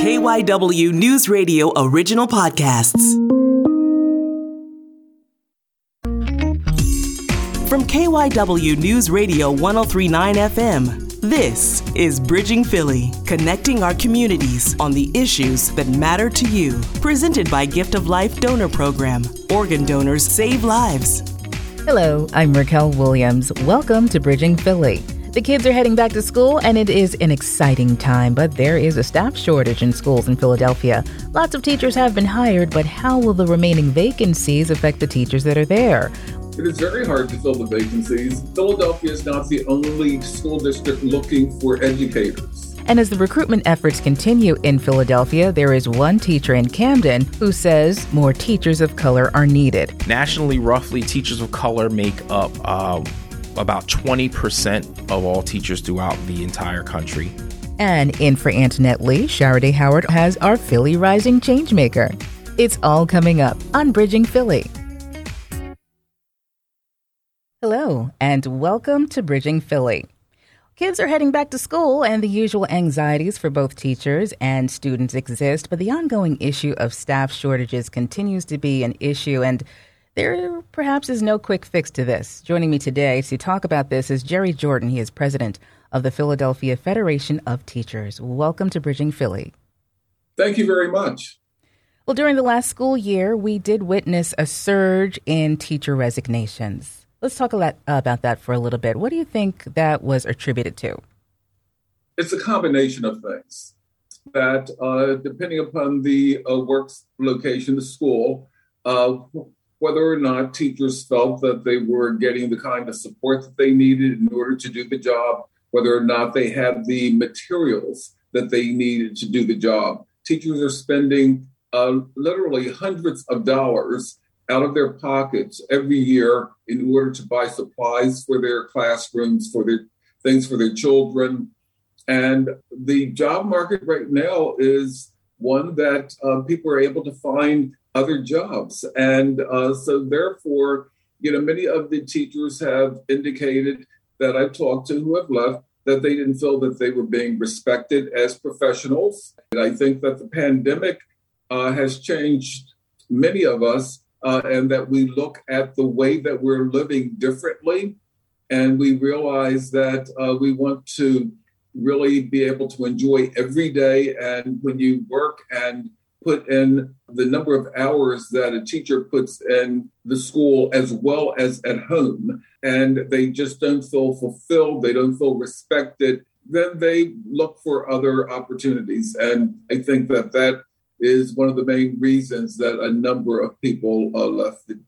KYW News Radio original podcasts. From KYW News Radio 1039 FM, this is Bridging Philly, connecting our communities on the issues that matter to you. Presented by Gift of Life Donor Program. Organ donors save lives. Hello, I'm Raquel Williams. Welcome to Bridging Philly. The kids are heading back to school, and it is an exciting time, but there is a staff shortage in schools in Philadelphia. Lots of teachers have been hired, but how will the remaining vacancies affect the teachers that are there? It is very hard to fill the vacancies. Philadelphia is not the only school district looking for educators. And as the recruitment efforts continue in Philadelphia, there is one teacher in Camden who says more teachers of color are needed. Nationally, roughly, teachers of color make up uh, about 20% of all teachers throughout the entire country. And in for Antoinette Lee, Sharaday Howard has our Philly Rising Changemaker. It's all coming up on Bridging Philly. Hello, and welcome to Bridging Philly. Kids are heading back to school, and the usual anxieties for both teachers and students exist, but the ongoing issue of staff shortages continues to be an issue, and there perhaps is no quick fix to this. Joining me today to talk about this is Jerry Jordan. He is president of the Philadelphia Federation of Teachers. Welcome to Bridging Philly. Thank you very much. Well, during the last school year, we did witness a surge in teacher resignations. Let's talk a lot about that for a little bit. What do you think that was attributed to? It's a combination of things that, uh, depending upon the uh, work location, the school, uh, whether or not teachers felt that they were getting the kind of support that they needed in order to do the job, whether or not they had the materials that they needed to do the job. Teachers are spending uh, literally hundreds of dollars out of their pockets every year in order to buy supplies for their classrooms, for their things for their children. And the job market right now is one that uh, people are able to find other jobs. And uh, so, therefore, you know, many of the teachers have indicated that I've talked to who have left that they didn't feel that they were being respected as professionals. And I think that the pandemic uh, has changed many of us, uh, and that we look at the way that we're living differently. And we realize that uh, we want to really be able to enjoy every day. And when you work and put in the number of hours that a teacher puts in the school as well as at home, and they just don't feel fulfilled, they don't feel respected, then they look for other opportunities. And I think that that is one of the main reasons that a number of people uh, left the,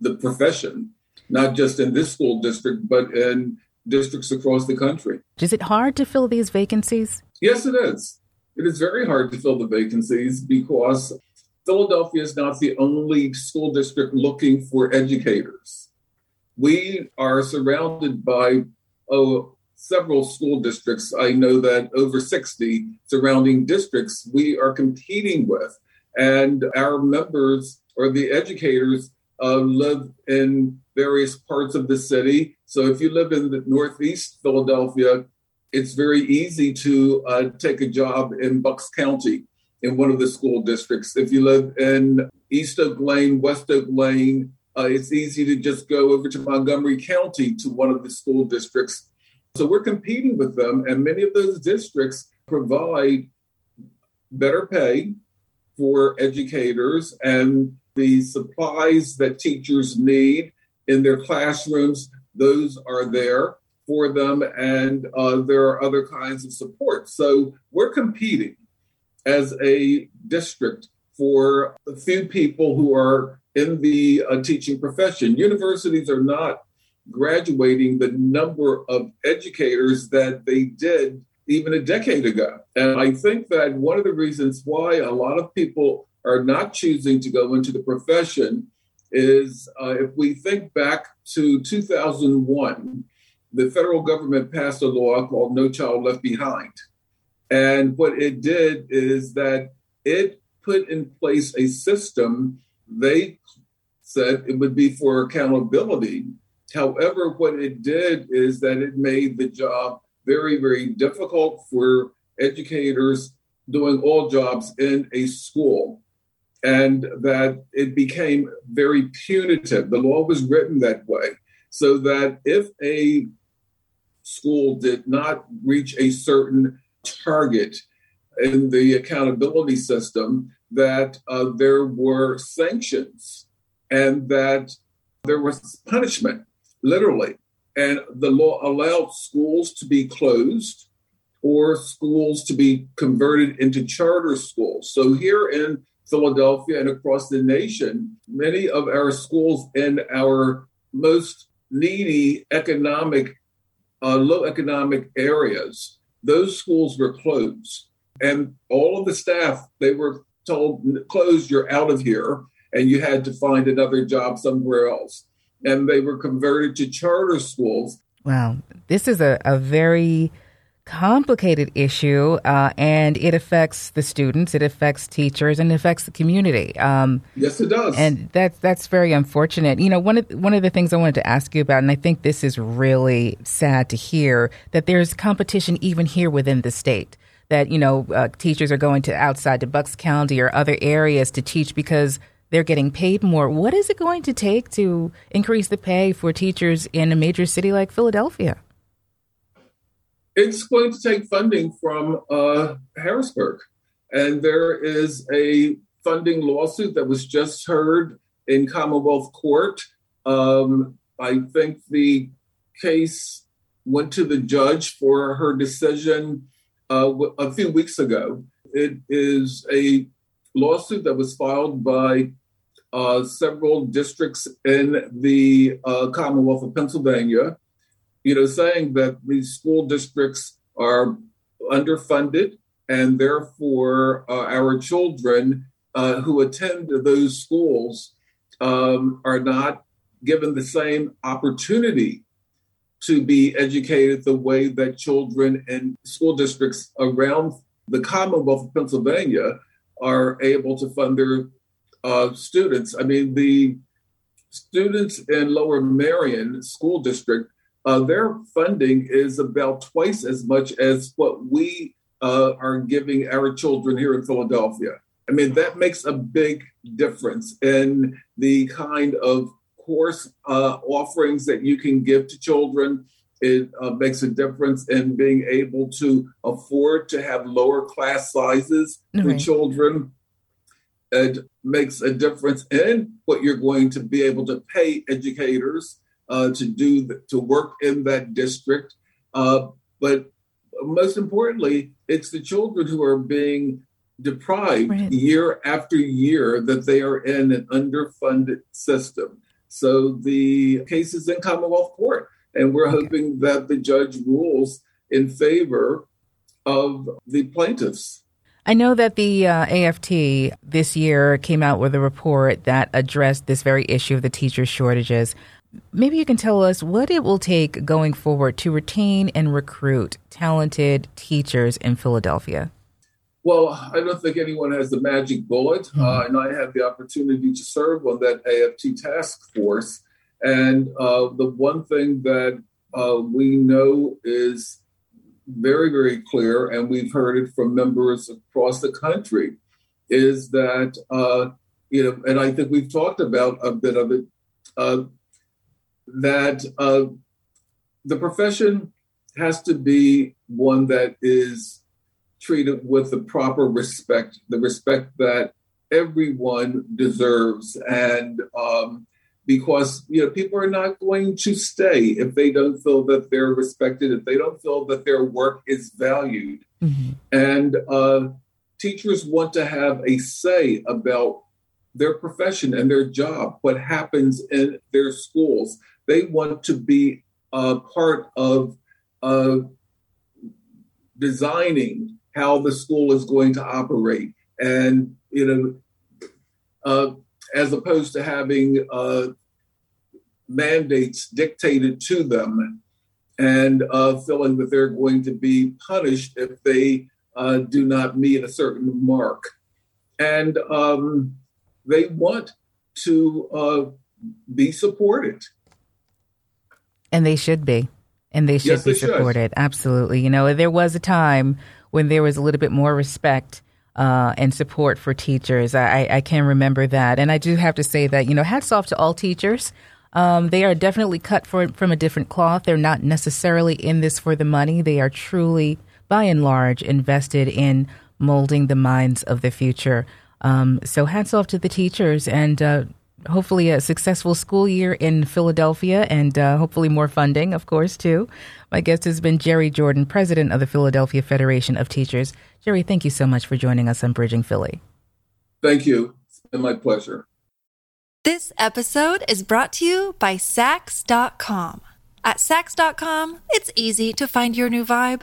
the profession, not just in this school district, but in districts across the country. Is it hard to fill these vacancies? Yes, it is. It is very hard to fill the vacancies because Philadelphia is not the only school district looking for educators. We are surrounded by oh, several school districts. I know that over 60 surrounding districts we are competing with. And our members or the educators uh, live in various parts of the city. So if you live in the Northeast Philadelphia, it's very easy to uh, take a job in Bucks County in one of the school districts. If you live in East Oak Lane, West Oak Lane, uh, it's easy to just go over to Montgomery County to one of the school districts. So we're competing with them, and many of those districts provide better pay for educators and the supplies that teachers need in their classrooms, those are there for them, and uh, there are other kinds of support. So we're competing as a district for a few people who are in the uh, teaching profession. Universities are not graduating the number of educators that they did even a decade ago. And I think that one of the reasons why a lot of people are not choosing to go into the profession is uh, if we think back to 2001, the federal government passed a law called No Child Left Behind. And what it did is that it put in place a system they said it would be for accountability. However, what it did is that it made the job very, very difficult for educators doing all jobs in a school and that it became very punitive. The law was written that way so that if a school did not reach a certain target in the accountability system, that uh, there were sanctions and that there was punishment, literally. And the law allowed schools to be closed or schools to be converted into charter schools. So here in Philadelphia and across the nation, many of our schools in our most needy economic, uh, low economic areas, those schools were closed. And all of the staff, they were told, closed, you're out of here. And you had to find another job somewhere else. And they were converted to charter schools. Wow. This is a, a very complicated issue, uh, and it affects the students, it affects teachers, and it affects the community. Um, yes, it does, and that's that's very unfortunate. You know, one of one of the things I wanted to ask you about, and I think this is really sad to hear that there's competition even here within the state. That you know, uh, teachers are going to outside to Bucks County or other areas to teach because they're getting paid more. What is it going to take to increase the pay for teachers in a major city like Philadelphia? It's going to take funding from uh, Harrisburg. And there is a funding lawsuit that was just heard in Commonwealth Court. Um, I think the case went to the judge for her decision uh, a few weeks ago. It is a lawsuit that was filed by uh, several districts in the uh, Commonwealth of Pennsylvania you know, saying that these school districts are underfunded and therefore uh, our children uh, who attend those schools um, are not given the same opportunity to be educated the way that children in school districts around the Commonwealth of Pennsylvania are able to fund their uh, students. I mean, the students in Lower Merion School District uh, their funding is about twice as much as what we uh, are giving our children here in Philadelphia. I mean, that makes a big difference in the kind of course uh, offerings that you can give to children. It uh, makes a difference in being able to afford to have lower class sizes right. for children. It makes a difference in what you're going to be able to pay educators uh, to do to work in that district. Uh, but most importantly, it's the children who are being deprived right. year after year that they are in an underfunded system. So the case is in Commonwealth Court, and we're hoping that the judge rules in favor of the plaintiffs. I know that the uh, AFT this year came out with a report that addressed this very issue of the teacher shortages. Maybe you can tell us what it will take going forward to retain and recruit talented teachers in Philadelphia. Well, I don't think anyone has the magic bullet, mm-hmm. uh, and I had the opportunity to serve on that AFT task force. And uh, the one thing that uh, we know is very, very clear, and we've heard it from members across the country, is that, uh, you know, and I think we've talked about a bit of it uh, that uh, the profession has to be one that is treated with the proper respect, the respect that everyone deserves. And um, because you know people are not going to stay if they don't feel that they're respected, if they don't feel that their work is valued, mm-hmm. and uh, teachers want to have a say about their profession and their job, what happens in their schools. They want to be a part of uh, designing how the school is going to operate, and you know. Uh, as opposed to having uh, mandates dictated to them and uh, feeling that they're going to be punished if they uh, do not meet a certain mark. And um, they want to be supported. And they should be. And they should yes, be they supported. Should. Absolutely. You know, there was a time when there was a little bit more respect uh, and support for teachers. I, I can remember that. And I do have to say that, you know, hats off to all teachers. Um, they are definitely cut for, from a different cloth. They're not necessarily in this for the money. They are truly, by and large, invested in molding the minds of the future. Um, so hats off to the teachers and uh, hopefully a successful school year in Philadelphia and uh, hopefully more funding, of course, too. My guest has been Jerry Jordan, president of the Philadelphia Federation of Teachers. Jerry, thank you so much for joining us on Bridging Philly. Thank you. It's been my pleasure. This episode is brought to you by Saks.com. At Saks.com, it's easy to find your new vibe.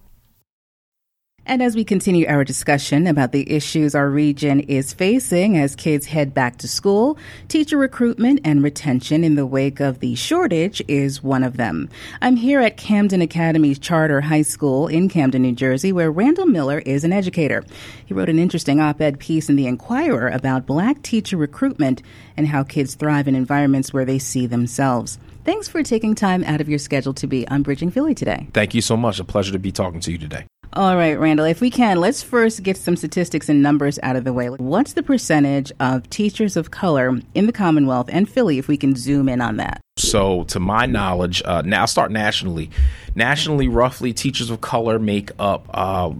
And as we continue our discussion about the issues our region is facing as kids head back to school, teacher recruitment and retention in the wake of the shortage is one of them. I'm here at Camden Academy Charter High School in Camden, New Jersey, where Randall Miller is an educator. He wrote an interesting op ed piece in The Inquirer about black teacher recruitment and how kids thrive in environments where they see themselves. Thanks for taking time out of your schedule to be on Bridging Philly today. Thank you so much. A pleasure to be talking to you today. All right, Randall, if we can, let's first get some statistics and numbers out of the way. What's the percentage of teachers of color in the Commonwealth and Philly, if we can zoom in on that? So, to my knowledge, uh, now I'll start nationally. Nationally, roughly, teachers of color make up uh,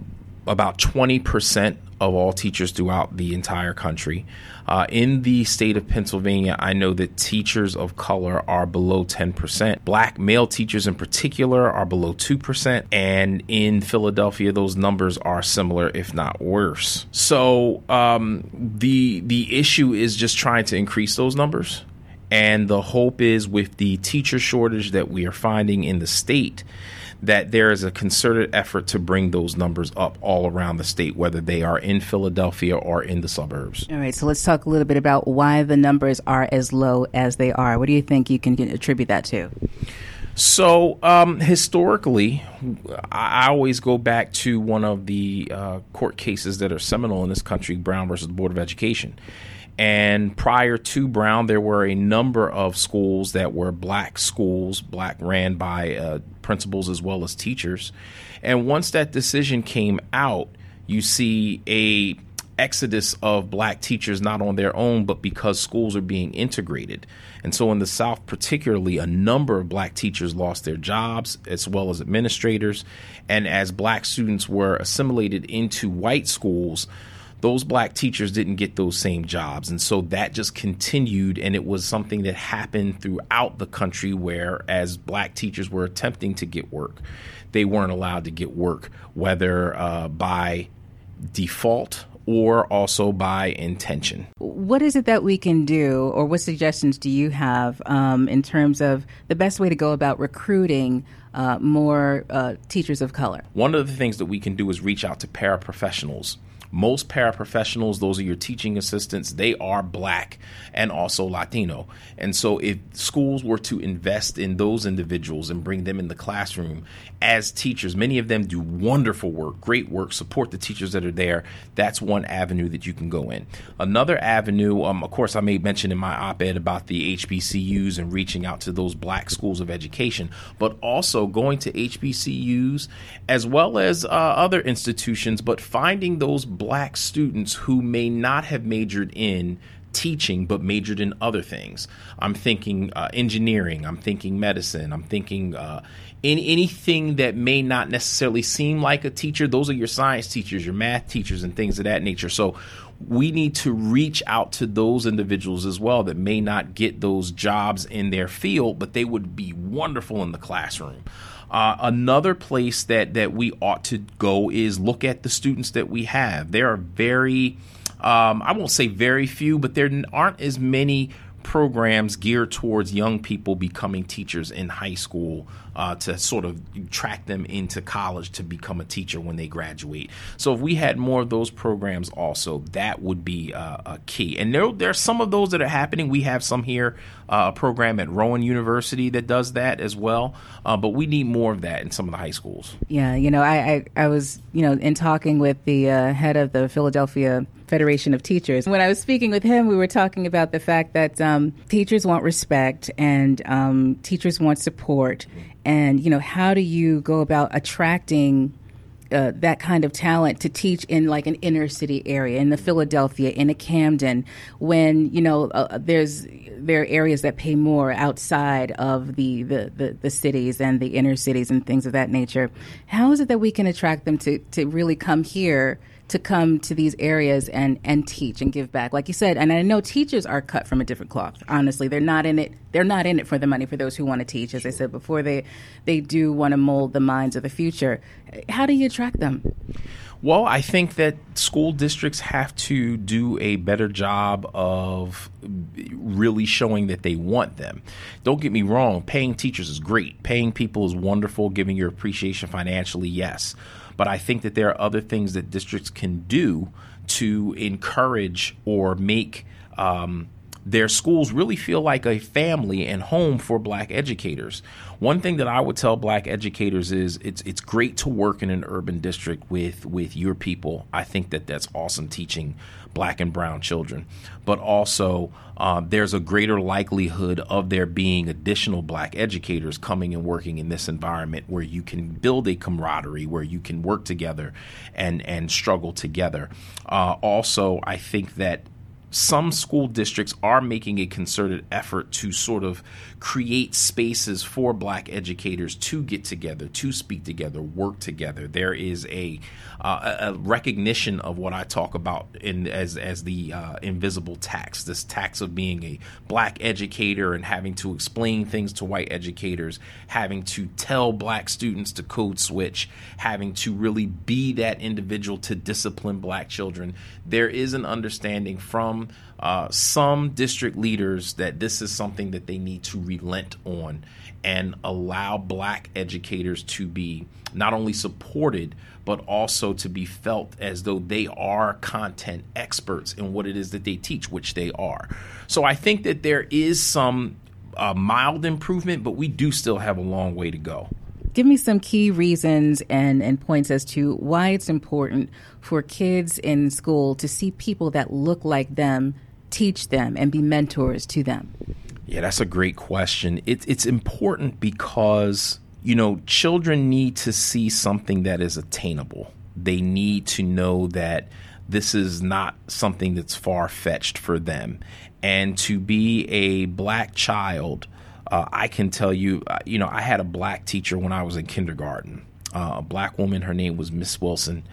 about 20% of all teachers throughout the entire country. Uh, in the state of Pennsylvania, I know that teachers of color are below 10%. Black male teachers, in particular, are below 2%. And in Philadelphia, those numbers are similar, if not worse. So um, the the issue is just trying to increase those numbers. And the hope is with the teacher shortage that we are finding in the state that there is a concerted effort to bring those numbers up all around the state, whether they are in Philadelphia or in the suburbs. All right, so let's talk a little bit about why the numbers are as low as they are. What do you think you can attribute that to? So, um, historically, I always go back to one of the uh, court cases that are seminal in this country Brown versus the Board of Education. And prior to Brown, there were a number of schools that were black schools, black ran by uh, principals as well as teachers. And once that decision came out, you see a exodus of black teachers not on their own but because schools are being integrated and so in the south particularly a number of black teachers lost their jobs as well as administrators and as black students were assimilated into white schools those black teachers didn't get those same jobs. And so that just continued. And it was something that happened throughout the country where, as black teachers were attempting to get work, they weren't allowed to get work, whether uh, by default or also by intention. What is it that we can do, or what suggestions do you have um, in terms of the best way to go about recruiting? Uh, more uh, teachers of color. One of the things that we can do is reach out to paraprofessionals Most paraprofessionals, those are your teaching assistants, they are black and also Latino. And so if schools were to invest in those individuals and bring them in the classroom as teachers, many of them do wonderful work, great work, support the teachers that are there. That's one avenue that you can go in. Another avenue, um, of course, I made mention in my op ed about the HBCUs and reaching out to those black schools of education, but also going to HBCUs as well as uh, other institutions, but finding those black students who may not have majored in teaching but majored in other things. I'm thinking uh, engineering, I'm thinking medicine, I'm thinking uh, in anything that may not necessarily seem like a teacher. Those are your science teachers, your math teachers, and things of that nature. So we need to reach out to those individuals as well that may not get those jobs in their field, but they would be wonderful in the classroom. Uh, another place that that we ought to go is look at the students that we have. There are very, um, I won't say very few, but there aren't as many programs geared towards young people becoming teachers in high school uh, to sort of track them into college to become a teacher when they graduate. So if we had more of those programs also, that would be uh, a key. And there, there are some of those that are happening. We have some here, uh, a program at Rowan University that does that as well. Uh, but we need more of that in some of the high schools. Yeah, you know, I, I, I was, you know, in talking with the uh, head of the Philadelphia Federation of Teachers. When I was speaking with him, we were talking about the fact that um, teachers want respect and um, teachers want support. And, you know, how do you go about attracting uh, that kind of talent to teach in like an inner city area in the Philadelphia in a Camden when you know uh, there's there are areas that pay more outside of the, the, the, the, cities and the inner cities and things of that nature. How is it that we can attract them to, to really come here to come to these areas and and teach and give back like you said and i know teachers are cut from a different cloth honestly they're not in it they're not in it for the money for those who want to teach as i said before they they do want to mold the minds of the future how do you attract them well, I think that school districts have to do a better job of really showing that they want them. Don't get me wrong, paying teachers is great. Paying people is wonderful, giving your appreciation financially, yes. But I think that there are other things that districts can do to encourage or make um, their schools really feel like a family and home for black educators. One thing that I would tell black educators is it's it's great to work in an urban district with with your people. I think that that's awesome teaching black and brown children, but also uh, there's a greater likelihood of there being additional black educators coming and working in this environment where you can build a camaraderie, where you can work together and and struggle together. Uh, also, I think that some school districts are making a concerted effort to sort of create spaces for black educators to get together, to speak together, work together. There is a, uh, a recognition of what I talk about in as as the uh, invisible tax, this tax of being a black educator and having to explain things to white educators, having to tell black students to code switch, having to really be that individual to discipline black children. There is an understanding from uh, some district leaders that this is something that they need to relent on and allow black educators to be not only supported but also to be felt as though they are content experts in what it is that they teach which they are. So i think that there is some uh, mild improvement but we do still have a long way to go give me some key reasons and, and points as to why it's important for kids in school to see people that look like them teach them and be mentors to them? Yeah, that's a great question. It, it's important because, you know, children need to see something that is attainable. They need to know that this is not something that's far fetched for them. And to be a black child, uh, I can tell you, uh, you know, I had a black teacher when I was in kindergarten. Uh, a black woman, her name was Miss Wilson,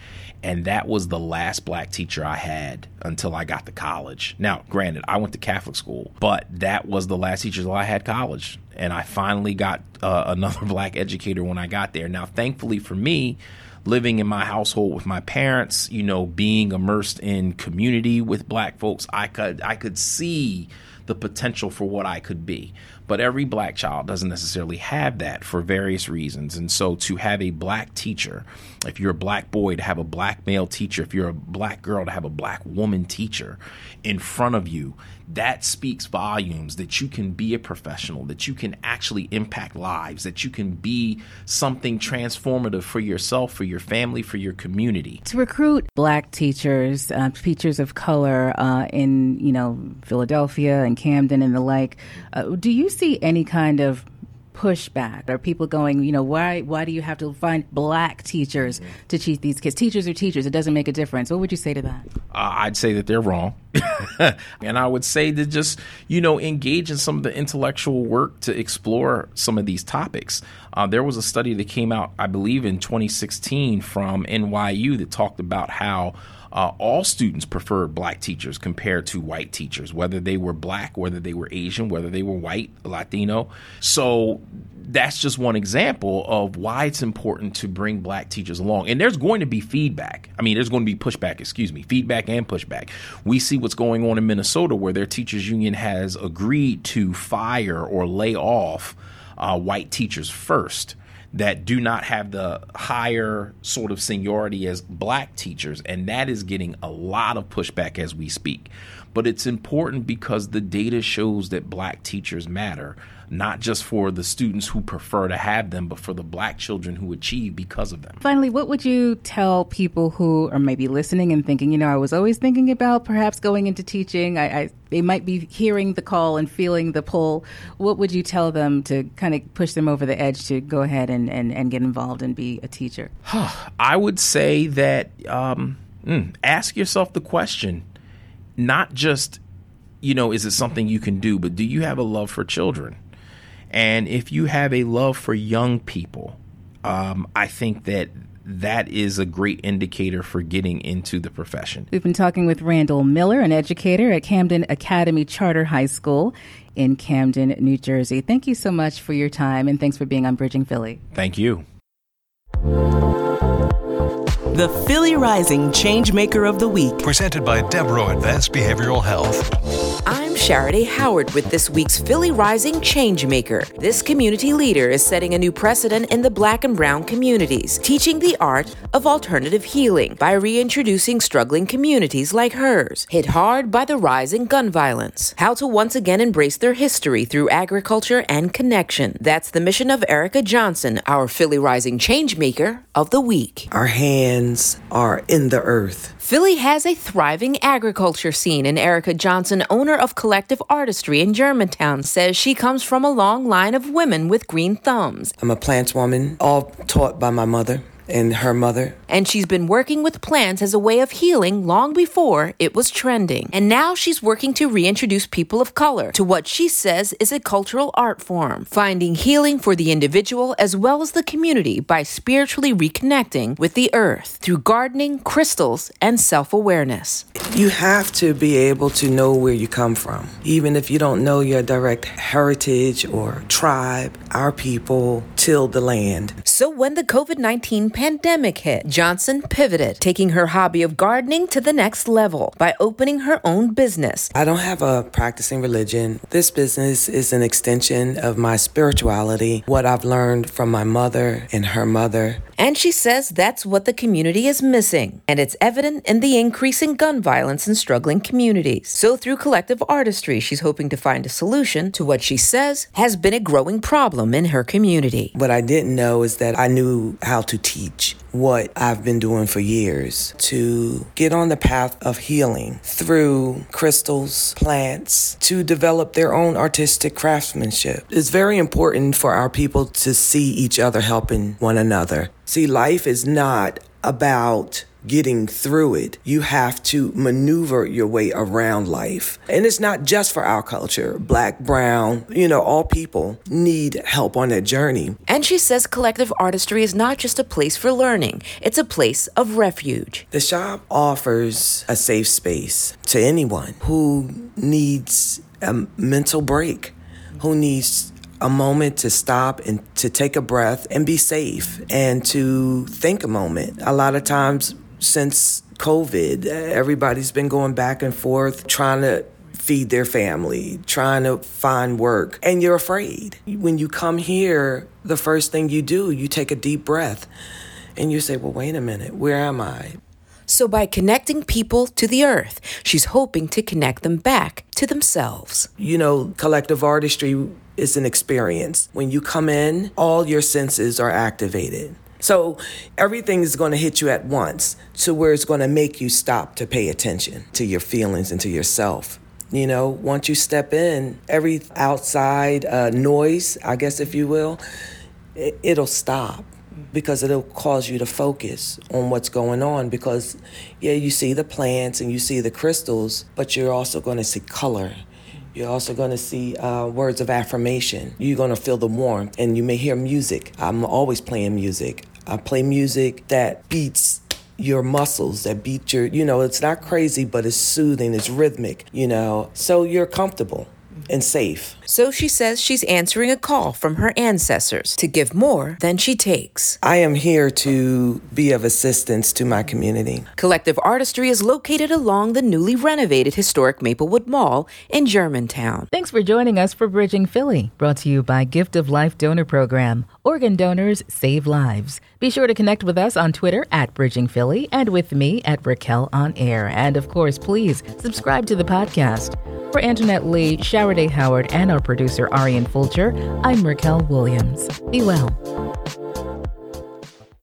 and that was the last black teacher I had until I got to college. Now, granted, I went to Catholic school, but that was the last teacher that I had college, and I finally got uh, another black educator when I got there. Now, thankfully for me, living in my household with my parents, you know, being immersed in community with black folks, I could I could see the potential for what I could be. But every black child doesn't necessarily have that for various reasons. And so to have a black teacher, if you're a black boy, to have a black male teacher, if you're a black girl, to have a black woman teacher in front of you, that speaks volumes that you can be a professional, that you can actually impact lives, that you can be something transformative for yourself, for your family, for your community. To recruit black teachers, uh, teachers of color uh, in you know Philadelphia and Camden and the like, uh, do you see any kind of pushback? Are people going, you know, why why do you have to find black teachers mm-hmm. to teach these kids? Teachers are teachers. It doesn't make a difference. What would you say to that? Uh, I'd say that they're wrong. and I would say to just, you know, engage in some of the intellectual work to explore some of these topics. Uh, there was a study that came out, I believe, in 2016 from NYU that talked about how uh, all students preferred black teachers compared to white teachers, whether they were black, whether they were Asian, whether they were white, Latino. So that's just one example of why it's important to bring black teachers along. And there's going to be feedback. I mean, there's going to be pushback, excuse me, feedback and pushback. We see what's going on in Minnesota where their teachers union has agreed to fire or lay off uh, white teachers first that do not have the higher sort of seniority as black teachers. And that is getting a lot of pushback as we speak. But it's important because the data shows that black teachers matter not just for the students who prefer to have them, but for the black children who achieve because of them. Finally, what would you tell people who are maybe listening and thinking, you know, I was always thinking about perhaps going into teaching? I, I they might be hearing the call and feeling the pull. What would you tell them to kind of push them over the edge to go ahead and, and, and get involved and be a teacher? I would say that um, mm, ask yourself the question, not just, you know, is it something you can do, but do you have a love for children? And if you have a love for young people, um, I think that that is a great indicator for getting into the profession. We've been talking with Randall Miller, an educator at Camden Academy Charter High School in Camden, New Jersey. Thank you so much for your time and thanks for being on Bridging Philly. Thank you. The Philly Rising Changemaker of the Week. Presented by Devereux Advanced Behavioral Health. I'm Charity Howard with this week's Philly Rising Changemaker. This community leader is setting a new precedent in the black and brown communities, teaching the art of alternative healing by reintroducing struggling communities like hers, hit hard by the rising gun violence. How to once again embrace their history through agriculture and connection. That's the mission of Erica Johnson, our Philly Rising Changemaker of the Week. Our hands are in the earth. Philly has a thriving agriculture scene, and Erica Johnson, owner of Collective Artistry in Germantown, says she comes from a long line of women with green thumbs. I'm a plants woman, all taught by my mother and her mother. And she's been working with plants as a way of healing long before it was trending. And now she's working to reintroduce people of color to what she says is a cultural art form, finding healing for the individual as well as the community by spiritually reconnecting with the earth through gardening, crystals, and self awareness. You have to be able to know where you come from, even if you don't know your direct heritage or tribe. Our people tilled the land. So when the COVID 19 pandemic hit, Johnson pivoted, taking her hobby of gardening to the next level by opening her own business. I don't have a practicing religion. This business is an extension of my spirituality, what I've learned from my mother and her mother. And she says that's what the community is missing. And it's evident in the increasing gun violence in struggling communities. So, through collective artistry, she's hoping to find a solution to what she says has been a growing problem in her community. What I didn't know is that I knew how to teach what I've been doing for years to get on the path of healing through crystals, plants, to develop their own artistic craftsmanship. It's very important for our people to see each other helping one another. See, life is not about getting through it. You have to maneuver your way around life. And it's not just for our culture. Black, brown, you know, all people need help on that journey. And she says collective artistry is not just a place for learning, it's a place of refuge. The shop offers a safe space to anyone who needs a mental break, who needs a moment to stop and to take a breath and be safe and to think a moment. A lot of times since COVID. Everybody's been going back and forth trying to feed their family, trying to find work, and you're afraid. When you come here, the first thing you do, you take a deep breath and you say, Well, wait a minute, where am I? So, by connecting people to the earth, she's hoping to connect them back to themselves. You know, collective artistry is an experience. When you come in, all your senses are activated. So everything is going to hit you at once to where it's going to make you stop to pay attention to your feelings and to yourself. You know, once you step in, every outside uh, noise, I guess if you will, it, it'll stop because it'll cause you to focus on what's going on because yeah you see the plants and you see the crystals but you're also going to see color. You're also going to see uh, words of affirmation. You're going to feel the warmth and you may hear music. I'm always playing music i play music that beats your muscles that beat your you know it's not crazy but it's soothing it's rhythmic you know so you're comfortable and safe. So she says she's answering a call from her ancestors to give more than she takes. I am here to be of assistance to my community. Collective Artistry is located along the newly renovated historic Maplewood Mall in Germantown. Thanks for joining us for Bridging Philly, brought to you by Gift of Life Donor Program. Organ donors save lives. Be sure to connect with us on Twitter at Bridging Philly and with me at Raquel on Air. And of course, please subscribe to the podcast. For Antoinette Lee, Day Howard, and our producer Arian Fulcher, I'm Raquel Williams. Be well.